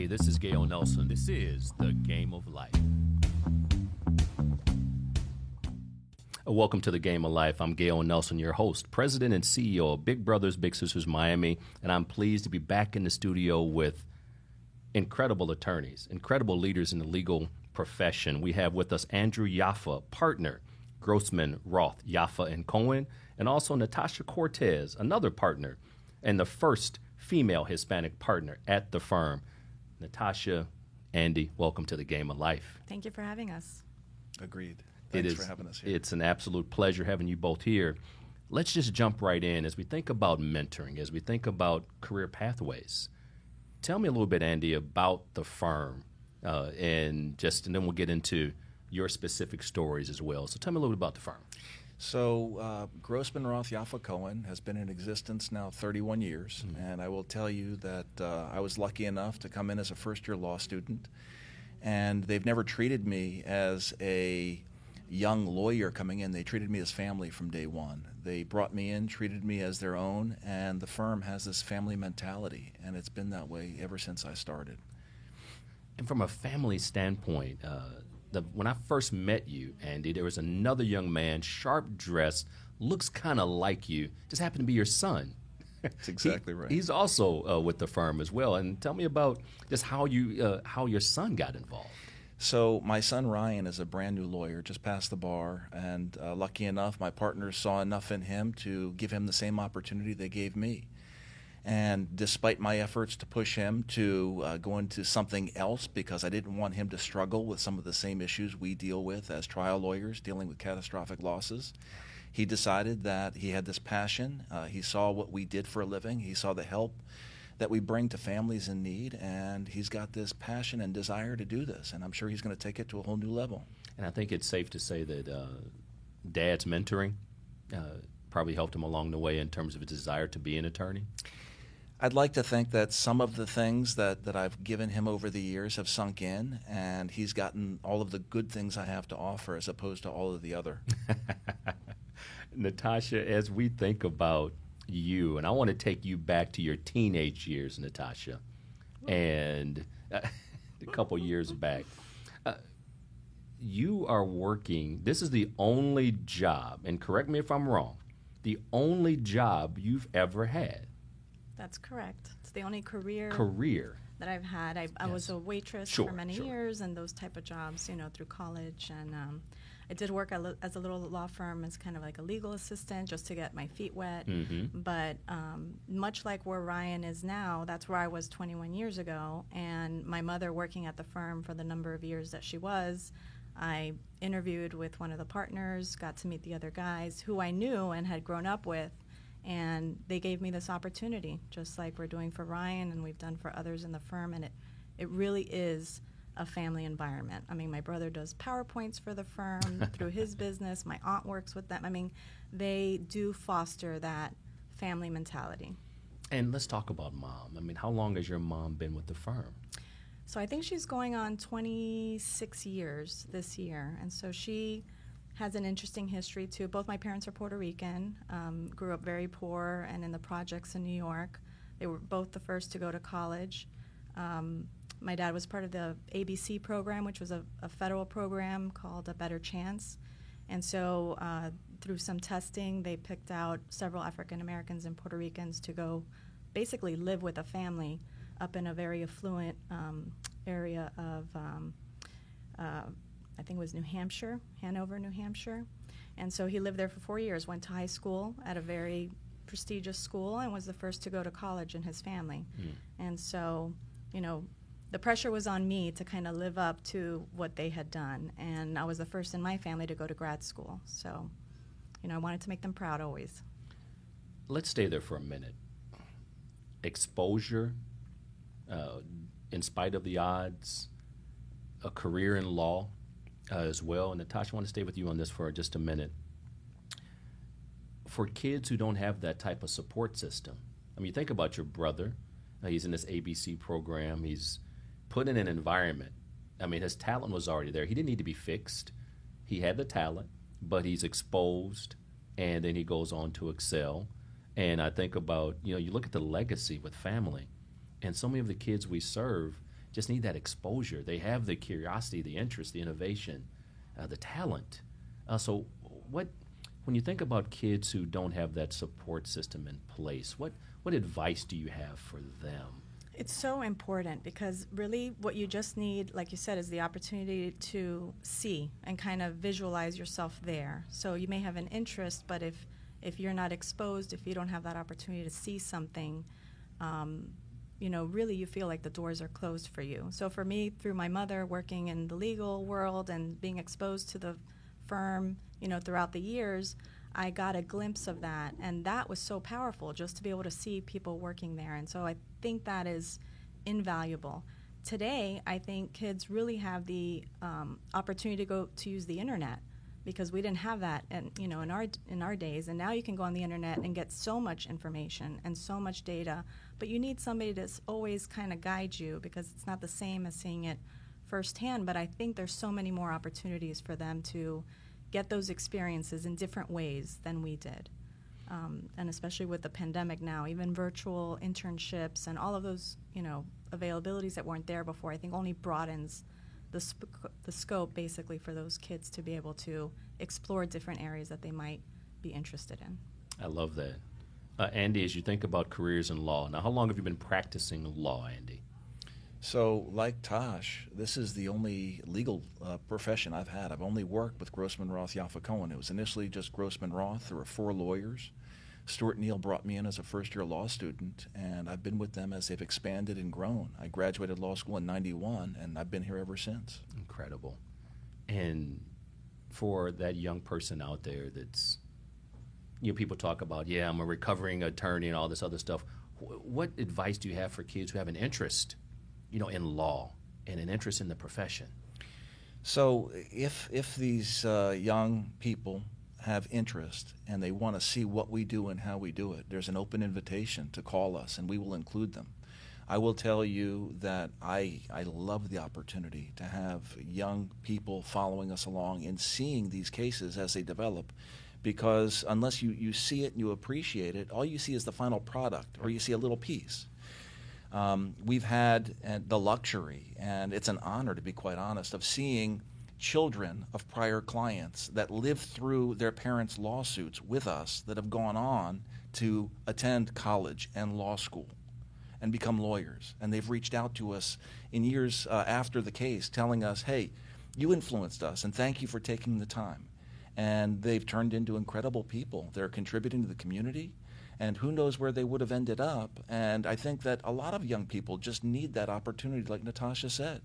Hey, this is Gale Nelson. This is the Game of Life. Uh, Welcome to the Game of Life. I'm Gale Nelson, your host, president and CEO of Big Brothers Big Sisters Miami, and I'm pleased to be back in the studio with incredible attorneys, incredible leaders in the legal profession. We have with us Andrew Yaffa, partner, Grossman, Roth, Yaffa and Cohen, and also Natasha Cortes, another partner, and the first female Hispanic partner at the firm. Natasha, Andy, welcome to the Game of Life. Thank you for having us. Agreed. Thanks is- for having us here. It's an absolute pleasure having you both here. Let's just jump right in as we think about mentoring, as we think about career pathways. Tell me a little bit, Andy, about the firm, uh, and just and then we'll get into your specific stories as well. So tell me a little bit about the firm. So, uh, Grossman Roth Yaffa Cohen has been in existence now 31 years, Mm-hmm. and I will tell you that uh, I was lucky enough to come in as a first year law student, and they've never treated me as a young lawyer coming in. They treated me as family from day one. They brought me in, treated me as their own, and the firm has this family mentality, and it's been that way ever since I started. And from a family standpoint, uh, the, when I first met you, Andy, there was another young man, sharp dressed, looks kind of like you, just happened to be your son. That's exactly right. He's also uh, with the firm as well. And tell me about just how you uh, how your son got involved. So my son Ryan is a brand new lawyer, just passed the bar, and uh, lucky enough, my partners saw enough in him to give him the same opportunity they gave me. And despite my efforts to push him to uh, go into something else, because I didn't want him to struggle with some of the same issues we deal with as trial lawyers dealing with catastrophic losses, he decided that he had this passion. Uh, he saw what we did for a living. He saw the help that we bring to families in need, and he's got this passion and desire to do this. And I'm sure he's going to take it to a whole new level. And I think it's safe to say that uh, Dad's mentoring uh, probably helped him along the way in terms of his desire to be an attorney. I'd like to think that some of the things that, that I've given him over the years have sunk in, and he's gotten all of the good things I have to offer as opposed to all of the other. Natasha, as we think about you, and I want to take you back to your teenage years, Natasha, and uh, a couple years back. Uh, you are working, this is the only job, and correct me if I'm wrong, the only job you've ever had, That's correct. It's the only career career. that I've had. I, I was a waitress Sure, for many sure. years and those type of jobs, you know, through college. And um, I did work as a little law firm as kind of like a legal assistant just to get my feet wet. Mm-hmm. But um, much like where Ryan is now, that's where I was 21 years ago. And my mother working at the firm for the number of years that she was, I interviewed with one of the partners, got to meet the other guys who I knew and had grown up with. And they gave me this opportunity, just like we're doing for Ryan and we've done for others in the firm. And it, it really is a family environment. I mean, my brother does PowerPoints for the firm through his business. My aunt works with them. I mean, they do foster that family mentality. And let's talk about mom. I mean, how long has your mom been with the firm? So I think she's going on 26 years this year. And so she has an interesting history too. Both my parents are Puerto Rican, um, grew up very poor and in the projects in New York. They were both the first to go to college. Um, my dad was part of the ABC program, which was a, a federal program called A Better Chance. And so, uh, through some testing, they picked out several African Americans and Puerto Ricans to go basically live with a family up in a very affluent um, area of, um, uh, I think it was New Hampshire, Hanover, New Hampshire. And so he lived there for four years, went to high school at a very prestigious school, and was the first to go to college in his family. And so, you know, the pressure was on me to kind of live up to what they had done. And I was the first in my family to go to grad school. So, you know, I wanted to make them proud always. Let's stay there for a minute. Exposure, uh, in spite of the odds, a career in law uh, as well. And Natasha, I want to stay with you on this for just a minute. For kids who don't have that type of support system, I mean, you think about your brother. Uh, he's in this ABC program. He's put in an environment. I mean, his talent was already there. He didn't need to be fixed. He had the talent, but he's exposed, and then he goes on to excel. And I think about, you know, you look at the legacy with family, and so many of the kids we serve, just need that exposure. They have the curiosity, the interest, the innovation, uh, the talent. Uh, so, what when you think about kids who don't have that support system in place, what what advice do you have for them? It's so important because really what you just need, like you said, is the opportunity to see and kind of visualize yourself there. So you may have an interest, but if if you're not exposed, if you don't have that opportunity to see something, um, you know, really you feel like the doors are closed for you. So for me, through my mother working in the legal world and being exposed to the firm, you know, throughout the years, I got a glimpse of that, and that was so powerful just to be able to see people working there. And so I think that is invaluable. Today, I think kids really have the um, opportunity to go to use the internet because we didn't have that and you know in our in our days and now you can go on the internet and get so much information and so much data but you need somebody to always kind of guide you because it's not the same as seeing it firsthand but i think there's so many more opportunities for them to get those experiences in different ways than we did. Um, and especially with the pandemic now, even virtual internships and all of those, you know, availabilities that weren't there before, I think only broadens the, sp- the scope basically for those kids to be able to explore different areas that they might be interested in. I love that. Uh, Andy, as you think about careers in law, now how long have you been practicing law, Andy? So, like Tosh, this is the only legal uh, profession I've had. I've only worked with Grossman Roth Yaffa Cohen. It was initially just Grossman Roth. There were four lawyers. Stuart Neil brought me in as a first year law student, and I've been with them as they've expanded and grown. I graduated law school in 91, and I've been here ever since. Incredible. And for that young person out there that's, you know, people talk about, yeah, I'm a recovering attorney and all this other stuff. What advice do you have for kids who have an interest? you know, in law and an interest in the profession? So, if if these uh, young people have interest and they want to see what we do and how we do it, there's an open invitation to call us, and we will include them. I will tell you that I I love the opportunity to have young people following us along and seeing these cases as they develop. Because unless you, you see it and you appreciate it, all you see is the final product, or you see a little piece. Um, we've had uh, the luxury, and it's an honor to be quite honest, of seeing children of prior clients that lived through their parents' lawsuits with us that have gone on to attend college and law school and become lawyers. And they've reached out to us in years uh, after the case telling us, hey, you influenced us, and thank you for taking the time. And they've turned into incredible people. They're contributing to the community and who knows where they would have ended up. And I think that a lot of young people just need that opportunity, like Natasha said.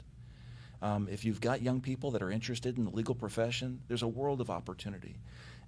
Um, if you've got young people that are interested in the legal profession, there's a world of opportunity.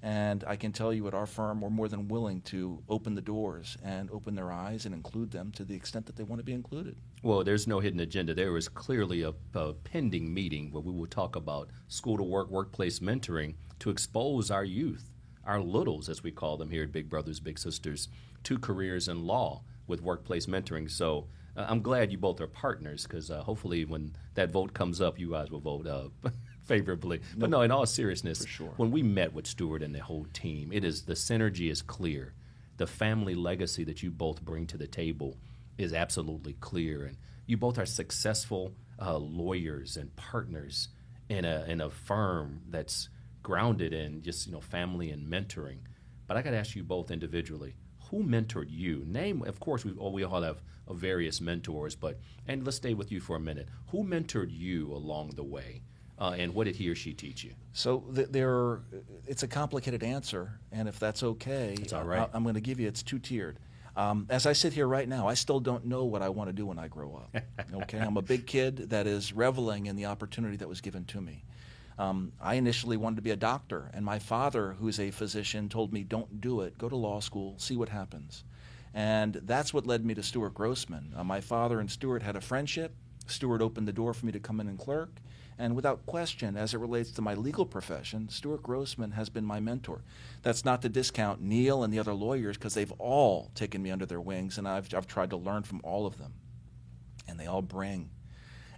And I can tell you at our firm, we're more than willing to open the doors and open their eyes and include them to the extent that they want to be included. Well, there's no hidden agenda. There is clearly a, a pending meeting where we will talk about school to work, workplace mentoring to expose our youth our littles, as we call them here at Big Brothers Big Sisters, to careers in law with workplace mentoring. So uh, I'm glad you both are partners because uh, hopefully when that vote comes up, you guys will vote uh, favorably. But no, in all seriousness, sure. when we met with Stuart and the whole team, it is the synergy is clear. The family legacy that you both bring to the table is absolutely clear, and you both are successful uh, lawyers and partners in a in a firm that's grounded in just you know family and mentoring. But I got to ask you both individually: Who mentored you? Name, of course, we all we all have various mentors, but and let's stay with you for a minute. Who mentored you along the way? Uh, and what did he or she teach you? So th- there, it's a complicated answer, and if that's okay, it's all right. I- I'm going to give you. It's two tiered. Um, as I sit here right now, I still don't know what I want to do when I grow up. Okay, I'm a big kid that is reveling in the opportunity that was given to me. Um, I initially wanted to be a doctor, and my father, who's a physician, told me, "Don't do it. Go to law school. See what happens." And that's what led me to Stuart Grossman. Uh, my father and Stuart had a friendship. Stuart opened the door for me to come in and clerk. And without question, as it relates to my legal profession, Stuart Grossman has been my mentor. That's not to discount Neil and the other lawyers because they've all taken me under their wings, and I've, I've tried to learn from all of them. And they all bring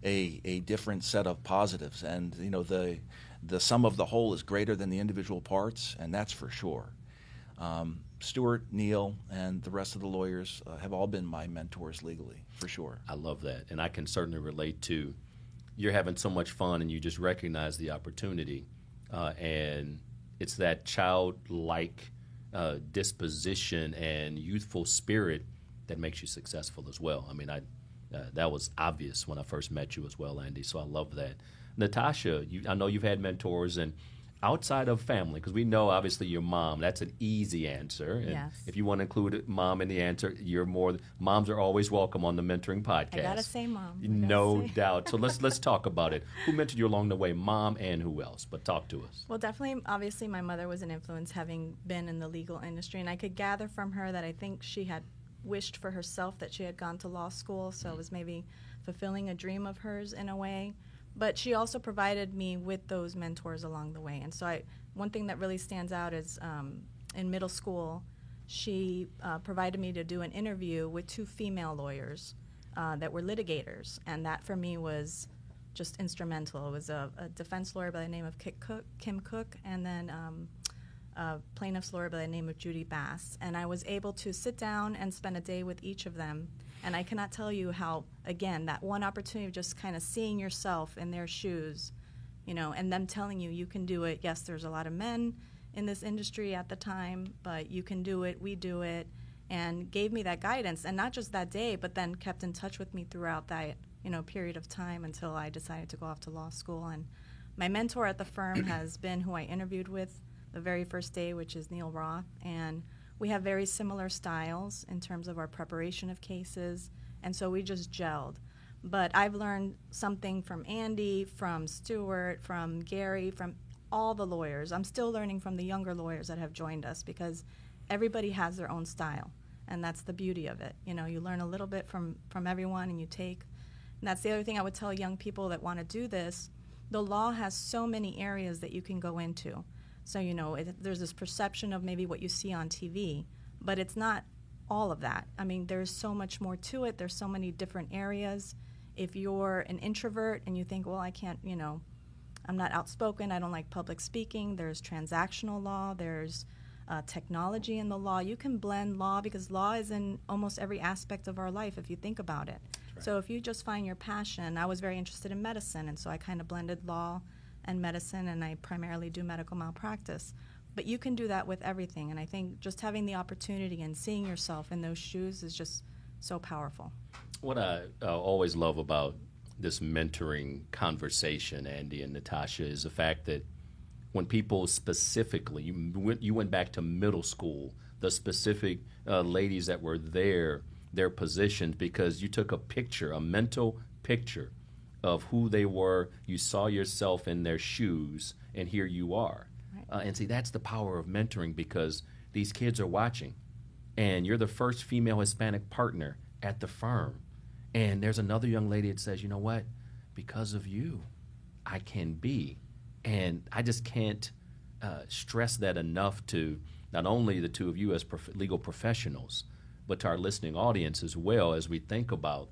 a, a different set of positives. And you know the the sum of the whole is greater than the individual parts, and that's for sure. Um, Stuart, Neil, and the rest of the lawyers uh, have all been my mentors legally, for sure. I love that. And I can certainly relate to you're having so much fun and you just recognize the opportunity. Uh, and it's that childlike uh, disposition and youthful spirit that makes you successful as well. I mean, I, uh, that was obvious when I first met you as well, Andy. So I love that. Natasha, you, I know you've had mentors and outside of family, because we know obviously your mom, that's an easy answer. And yes. if you want to include mom in the answer, you're more, moms are always welcome on the mentoring podcast. I gotta say mom. No say. doubt. So let's let's talk about it. Who mentored you along the way, mom and who else? But talk to us. Well, definitely, obviously, my mother was an influence, having been in the legal industry, and I could gather from her that I think she had wished for herself that she had gone to law school, so it was maybe fulfilling a dream of hers in a way but she also provided me with those mentors along the way. And so, I, one thing that really stands out is um, in middle school, she uh, provided me to do an interview with two female lawyers uh, that were litigators, and that for me was just instrumental. It was a, a defense lawyer by the name of Cook, Kim Cook, and then um, a plaintiff's lawyer by the name of Judy Bass. And I was able to sit down and spend a day with each of them and I cannot tell you how, again, that one opportunity of just kind of seeing yourself in their shoes, you know, and them telling you you can do it. Yes, there's a lot of men in this industry at the time, but you can do it, we do it, and gave me that guidance. And not just that day, but then kept in touch with me throughout that, you know, period of time until I decided to go off to law school. And my mentor at the firm has been who I interviewed with the very first day, which is Neil Roth. And we have very similar styles in terms of our preparation of cases, and so we just gelled. But I've learned something from Andy, from Stuart, from Gary, from all the lawyers. I'm still learning from the younger lawyers that have joined us because everybody has their own style, and that's the beauty of it. You know, you learn a little bit from from everyone, and you take. And that's the other thing I would tell young people that want to do this. The law has so many areas that you can go into. So, you know, it, there's this perception of maybe what you see on TV, but it's not all of that. I mean, there's so much more to it. There's so many different areas. If you're an introvert and you think, well, I can't, you know, I'm not outspoken, I don't like public speaking, there's transactional law, there's uh, technology in the law. You can blend law because law is in almost every aspect of our life if you think about it. Right. So if you just find your passion, I was very interested in medicine, and so I kind of blended law and medicine, and I primarily do medical malpractice. But you can do that with everything, and I think just having the opportunity and seeing yourself in those shoes is just so powerful. What I uh, always love about this mentoring conversation, Andy and Natasha, is the fact that when people specifically, you went, you went back to middle school, the specific uh, ladies that were there, their positions, because you took a picture, a mental picture of who they were. You saw yourself in their shoes, and here you are. Right. Uh, and see, that's the power of mentoring because these kids are watching, and you're the first female Hispanic partner at the firm. And there's another young lady that says, you know what? Because of you, I can be. And I just can't uh, stress that enough to not only the two of you as prof- legal professionals, but to our listening audience as well as we think about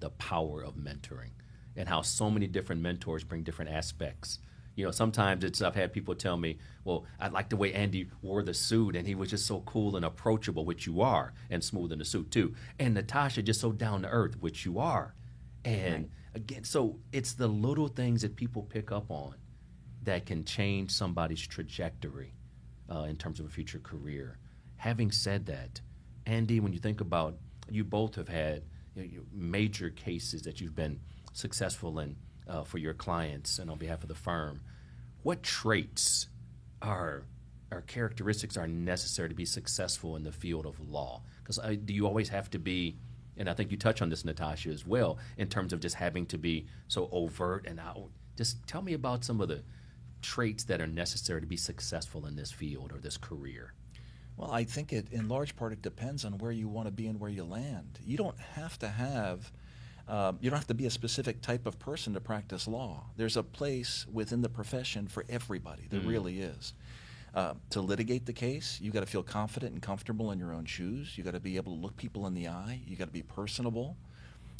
the power of mentoring and how so many different mentors bring different aspects. You know, sometimes it's I've had people tell me, "Well, I like the way Andy wore the suit, and he was just so cool and approachable, which you are, and smooth in the suit too." And Natasha just so down to earth, which you are. And right. again, so it's the little things that people pick up on that can change somebody's trajectory uh, in terms of a future career. Having said that, Andy, when you think about, you both have had you know, major cases that you've been successful in uh, for your clients and on behalf of the firm, what traits are characteristics are necessary to be successful in the field of law? Because uh, do you always have to be, and I think you touch on this, Natasha, as well, in terms of just having to be so overt and out. Just tell me about some of the traits that are necessary to be successful in this field or this career. Well, I think it, in large part, it depends on where you want to be and where you land. You don't have to have um, you don't have to be a specific type of person to practice law. There's a place within the profession for everybody. There mm. really is. Uh, to litigate the case, you got to feel confident and comfortable in your own shoes. You got to be able to look people in the eye. You got to be personable.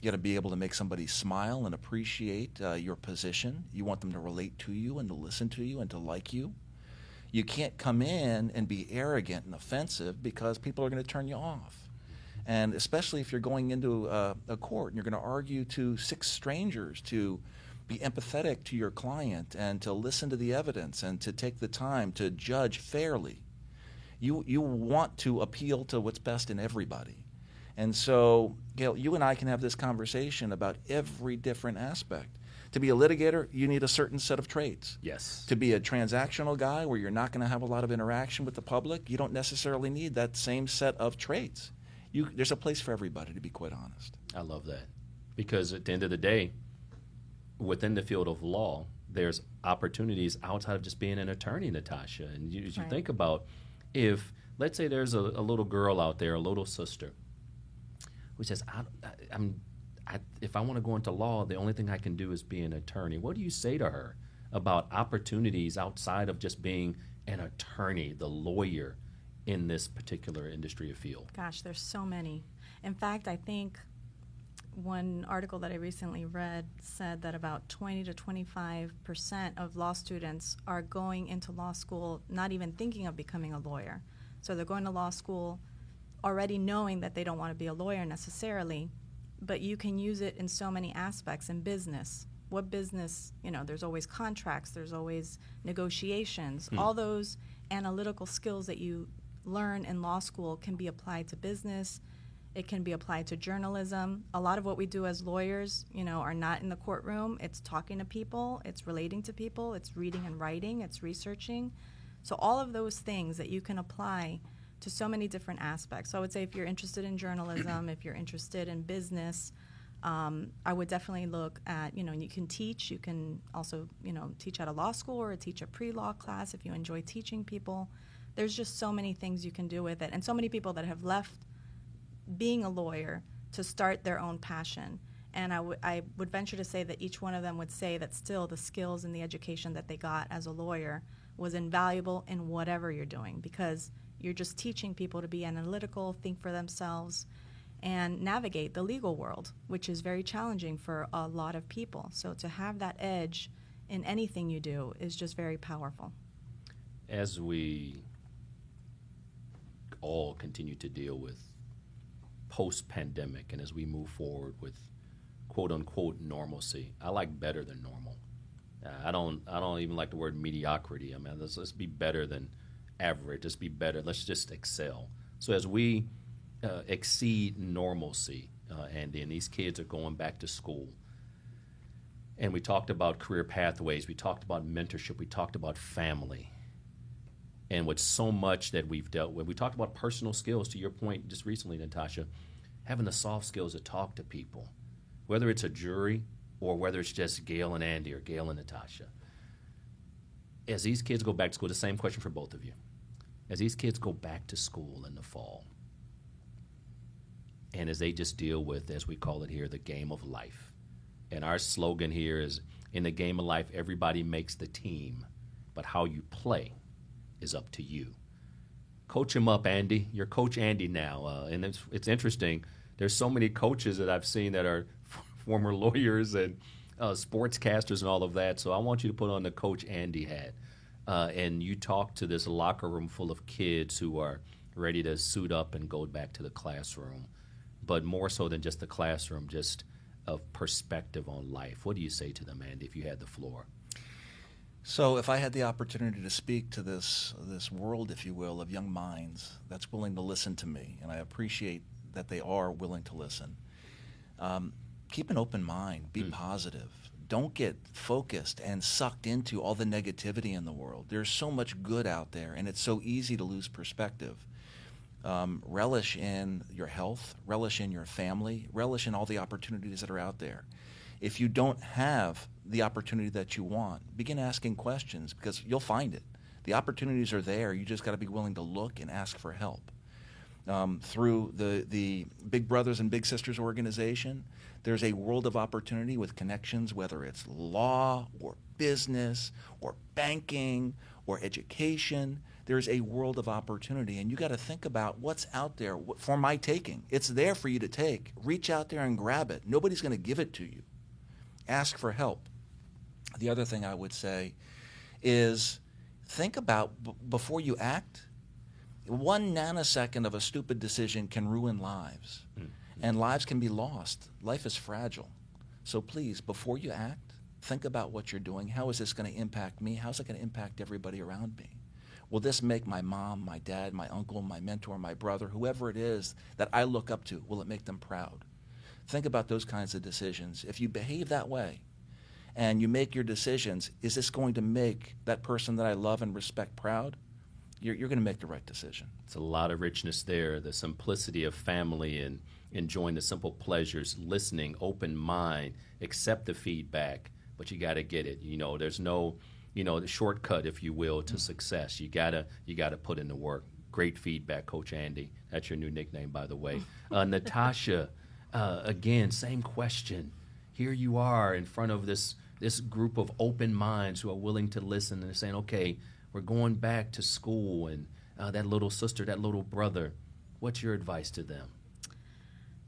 You got to be able to make somebody smile and appreciate uh, your position. You want them to relate to you and to listen to you and to like you. You can't come in and be arrogant and offensive because people are going to turn you off. And especially if you're going into a, a court and you're going to argue to six strangers to be empathetic to your client and to listen to the evidence and to take the time to judge fairly. You, you want to appeal to what's best in everybody. And so, Gale, you and I can have this conversation about every different aspect. To be a litigator, you need a certain set of traits. Yes. To be a transactional guy where you're not going to have a lot of interaction with the public, you don't necessarily need that same set of traits. You, there's a place for everybody, to be quite honest. I love that. Because at the end of the day, within the field of law, there's opportunities outside of just being an attorney, Natasha. And you, as you Right. think about if, let's say, there's a, a little girl out there, a little sister, who says, I, I, I'm, I, if I want to go into law, the only thing I can do is be an attorney. What do you say to her about opportunities outside of just being an attorney, the lawyer in this particular industry or field? Gosh, there's so many. In fact, I think one article that I recently read said that about 20 to 25 percent of law students are going into law school not even thinking of becoming a lawyer. So they're going to law school already knowing that they don't want to be a lawyer necessarily, but you can use it in so many aspects in business. What business, you know, there's always contracts, there's always negotiations. Hmm. All those analytical skills that you learn in law school can be applied to business. It can be applied to journalism. A lot of what we do as lawyers, you know, are not in the courtroom. It's talking to people, it's relating to people, it's reading and writing, it's researching. So all of those things that you can apply to so many different aspects. So I would say if you're interested in journalism, if you're interested in business, um, I would definitely look at, you know, you can teach. You can also, you know, teach at a law school or teach a pre-law class if you enjoy teaching people. There's just so many things you can do with it, and so many people that have left being a lawyer to start their own passion. And I would- I would venture to say that each one of them would say that still the skills and the education that they got as a lawyer was invaluable in whatever you're doing because you're just teaching people to be analytical, think for themselves, and navigate the legal world, which is very challenging for a lot of people. So to have that edge in anything you do is just very powerful. as we all continue to deal with post pandemic and as we move forward with quote unquote normalcy, I like better than normal. Uh, I don't I don't even like the word mediocrity. I mean, let's, let's be better than average. Let's be better. Let's just excel. So as we uh, exceed normalcy, uh, and these kids are going back to school, and we talked about career pathways, we talked about mentorship, we talked about family and with so much that we've dealt with. We talked about personal skills, to your point just recently, Natasha, having the soft skills to talk to people, whether it's a jury or whether it's just Gale and Andy or Gale and Natasha. As these kids go back to school, the same question for both of you. As these kids go back to school in the fall, and as they just deal with, as we call it here, the game of life. And our slogan here is in the game of life, everybody makes the team, but how you play is up to you. Coach him up, Andy. You're Coach Andy now, uh, and it's it's interesting. There's so many coaches that I've seen that are former lawyers and uh, sportscasters and all of that. So I want you to put on the Coach Andy hat, uh, and you talk to this locker room full of kids who are ready to suit up and go back to the classroom, but more so than just the classroom, just of perspective on life. What do you say to them, Andy, if you had the floor? So, if I had the opportunity to speak to this this world, if you will, of young minds that's willing to listen to me, and I appreciate that they are willing to listen, um, keep an open mind. Be positive. Don't get focused and sucked into all the negativity in the world. There's so much good out there, and it's so easy to lose perspective. Um, relish in your health, relish in your family, relish in all the opportunities that are out there. If you don't have the opportunity that you want, begin asking questions because you'll find it. The opportunities are there. You just got to be willing to look and ask for help. Um, through the, the Big Brothers and Big Sisters organization, there's a world of opportunity with connections, whether it's law or business or banking or education. There's a world of opportunity, and you got to think about what's out there for my taking. It's there for you to take. Reach out there and grab it. Nobody's going to give it to you. Ask for help. The other thing I would say is think about b- before you act. One nanosecond of a stupid decision can ruin lives, mm-hmm. and lives can be lost. Life is fragile. So please, before you act, think about what you're doing. How is this going to impact me? How's it going to impact everybody around me? Will this make my mom, my dad, my uncle, my mentor, my brother, whoever it is that I look up to, will it make them proud? Think about those kinds of decisions. If you behave that way and you make your decisions, is this going to make that person that I love and respect proud? You're, you're going to make the right decision. It's a lot of richness there, the simplicity of family and enjoying the simple pleasures, listening, open mind, accept the feedback, but you got to get it. You know, there's no you know, the shortcut, if you will, to success. You gotta you gotta put in the work. Great feedback, Coach Andy. That's your new nickname, by the way. Uh, Natasha, uh, again, same question. Here you are in front of this this group of open minds who are willing to listen and saying, okay, we're going back to school, and uh, that little sister, that little brother. What's your advice to them?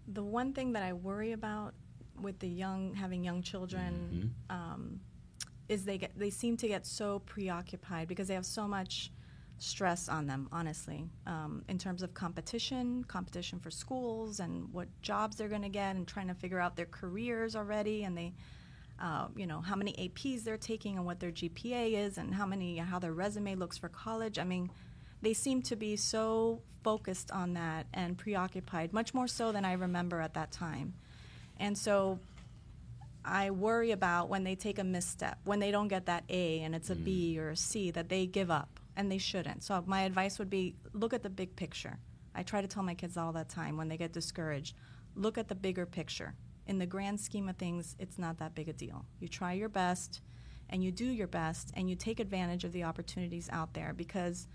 The one thing that I worry about with the young, having young children, mm-hmm. um, is they get they seem to get so preoccupied because they have so much stress on them honestly um, in terms of competition competition for schools and what jobs they're going to get and trying to figure out their careers already and they uh, you know how many aps they're taking and what their gpa is and how many how their resume looks for college i mean they seem to be so focused on that and preoccupied much more so than i remember at that time and so I worry about when they take a misstep, when they don't get that A and it's a mm. B or a C, that they give up, and they shouldn't. So my advice would be look at the big picture. I try to tell my kids all that time when they get discouraged, look at the bigger picture. In the grand scheme of things, it's not that big a deal. You try your best, and you do your best, and you take advantage of the opportunities out there because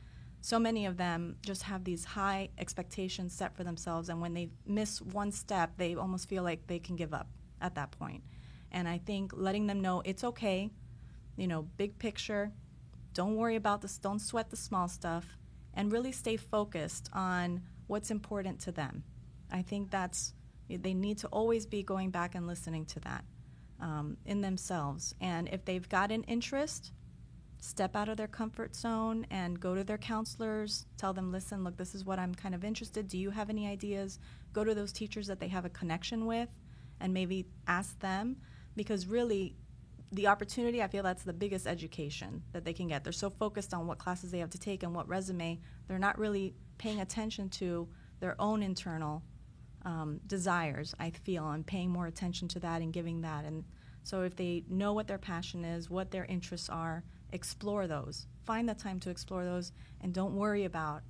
so many of them just have these high expectations set for themselves, and when they miss one step, they almost feel like they can give up at that point. And I think letting them know it's okay, you know, big picture, don't worry about this, don't sweat the small stuff, and really stay focused on what's important to them. I think that's, they need to always be going back and listening to that um, in themselves. And if they've got an interest, step out of their comfort zone and go to their counselors. Tell them, listen, look, this is what I'm kind of interested. Do you have any ideas? Go to those teachers that they have a connection with and maybe ask them because really the opportunity i feel that's the biggest education that they can get they're so focused on what classes they have to take and what resume they're not really paying attention to their own internal um, desires i feel and paying more attention to that and giving that and so if they know what their passion is what their interests are explore those find the time to explore those and don't worry about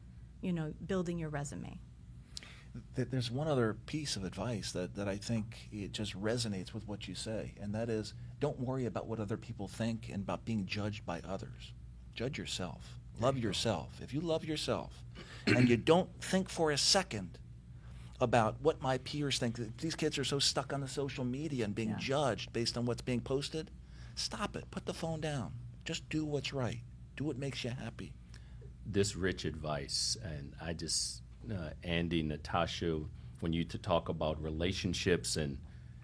you know building your resume there's one other piece of advice that, that I think it just resonates with what you say, and that is don't worry about what other people think and about being judged by others. Judge yourself. Love yourself. If you love yourself and you don't think for a second about what my peers think, these kids are so stuck on the social media and being yeah. judged based on what's being posted, stop it. Put the phone down. Just do what's right. Do what makes you happy. This rich advice, and I just uh, Andy, Natasha, when you to talk about relationships and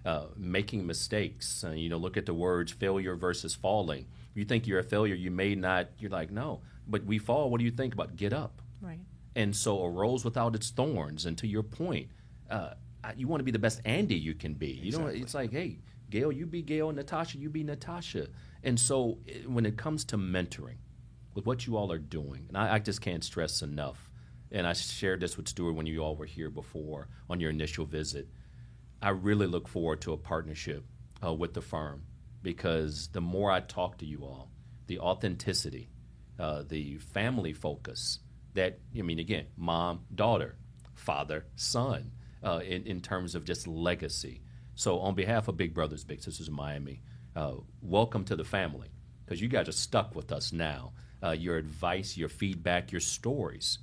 uh, making mistakes. Uh, you know, look at the words failure versus falling. You think you're a failure, you may not. You're like, no, but we fall. What do you think about? Get up. Right. And so a rose without its thorns. And to your point, uh, you want to be the best Andy you can be. You exactly. know, it's like, hey, Gale, you be Gale, Natasha, you be Natasha. And so eh, when it comes to mentoring, with what you all are doing, and I, I just can't stress enough and I shared this with Stuart when you all were here before on your initial visit. I really look forward to a partnership uh, with the firm because the more I talk to you all, the authenticity, uh, the family focus that, I mean, again, mom, daughter, father, son, uh, in, in terms of just legacy. So, on behalf of Big Brothers Big Sisters of Miami, uh, welcome to the family because you guys are stuck with us now. Uh, your advice, your feedback, your stories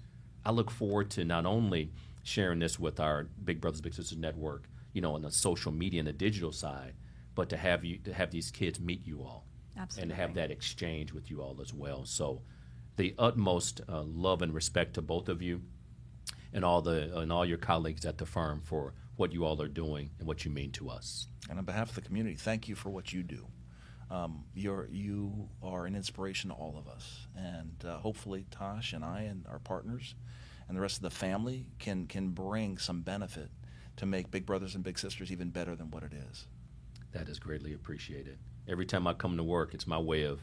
I look forward to not only sharing this with our Big Brothers Big Sisters network, you know, on the social media and the digital side, but to have you to have these kids meet you all, Absolutely. and have that exchange with you all as well. So, the utmost uh, love and respect to both of you, and all the and all your colleagues at the firm for what you all are doing and what you mean to us. And on behalf of the community, thank you for what you do. um, you're you are an inspiration to all of us, and uh, hopefully Tosh and I and our partners and the rest of the family can can bring some benefit to make Big Brothers and Big Sisters even better than what it is. That is greatly appreciated. Every time I come to work, it's my way of.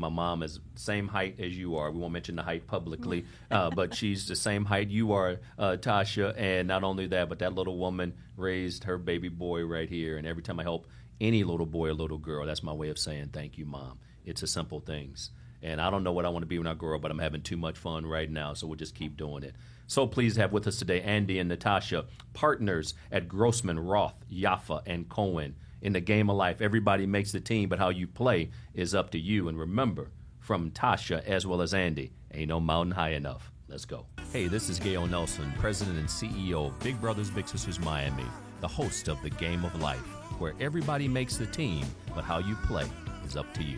My mom is same height as you are. We won't mention the height publicly, uh, but she's the same height you are, uh, Tasha. And not only that, but that little woman raised her baby boy right here. And every time I help any little boy or little girl, that's my way of saying thank you, mom. It's the simple things. And I don't know what I want to be when I grow up, but I'm having too much fun right now, so we'll just keep doing it. So pleased to have with us today Andy and Natasha, partners at Grossman, Roth, Yaffa, and Cohen. In the game of life, everybody makes the team, but how you play is up to you. And remember, from Tasha as well as Andy, ain't no mountain high enough. Let's go. Hey, this is Gale Nelson, President and CEO of Big Brothers Big Sisters Miami, the host of The Game of Life, where everybody makes the team, but how you play is up to you.